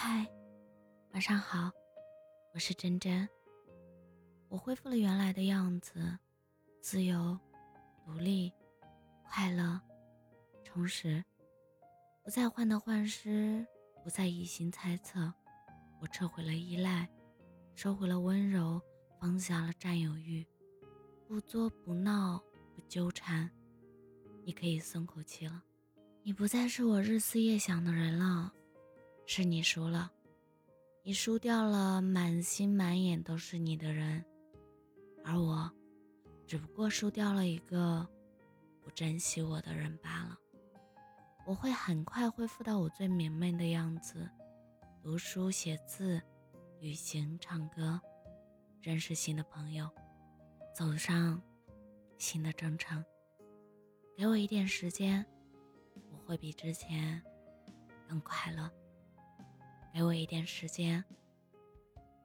嗨，晚上好，我是真真。我恢复了原来的样子，自由、独立、快乐、充实，不再患得患失，不再疑心猜测。我撤回了依赖，收回了温柔，放下了占有欲，不作不闹，不纠缠。你可以松口气了，你不再是我日思夜想的人了。是你输了，你输掉了满心满眼都是你的人，而我，只不过输掉了一个不珍惜我的人罢了。我会很快恢复到我最明媚的样子，读书写字，旅行唱歌，认识新的朋友，走上新的征程。给我一点时间，我会比之前更快乐。给我一点时间，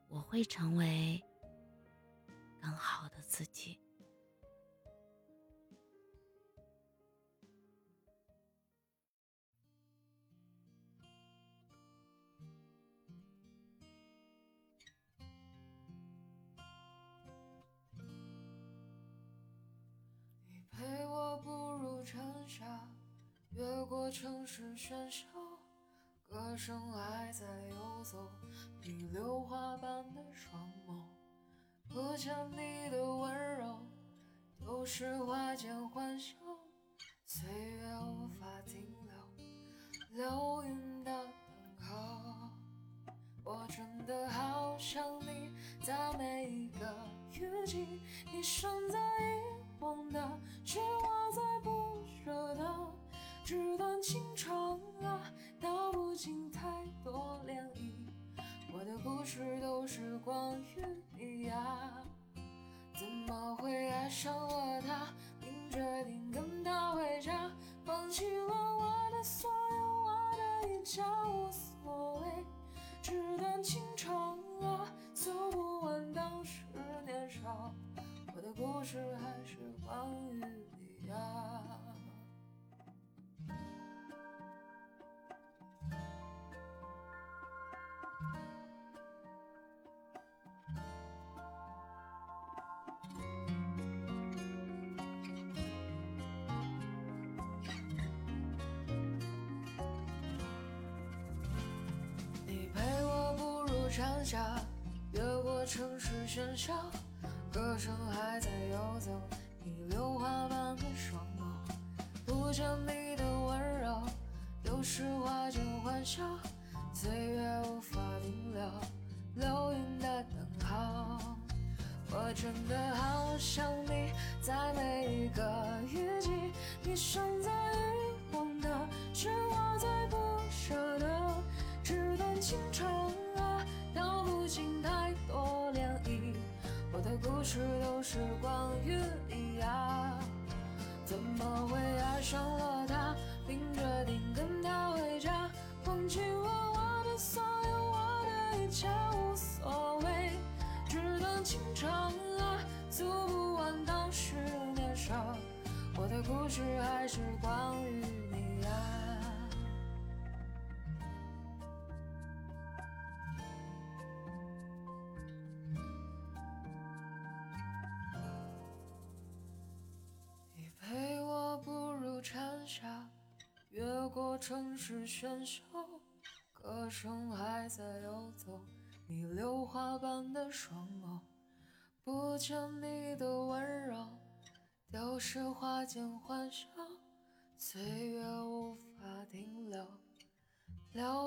我会成为更好的自己。你陪我步入尘沙，越过城市喧嚣。歌声还在游走，你榴花般的双眸，不见你的温柔，都是花间欢笑。岁月无法停留，流云的等候。我真的好想你，在每一个雨季，你选择遗忘事都是关于你呀。怎么会爱上了他，并决定跟他回家，放弃了我的所有，我的一切无所谓。纸短情长啊，诉不完当时年少，我的故事还是关于你呀。山下，越过城市喧嚣，歌声还在游走。你榴花般的双眸，不见你的温柔，又是花间欢笑。岁月无法停留，流云的等候。我真的好想你，在每一个雨季，你身事都是关于你呀，怎么会爱上了他，并决定跟他回家，放弃了我的所有，我的一切无所谓。纸短情长啊，诉不完当时年少，我的故事还是关于你呀。越过城市喧嚣，歌声还在游走。你榴花般的双眸，不见你的温柔，丢失花间欢笑。岁月无法停留，流。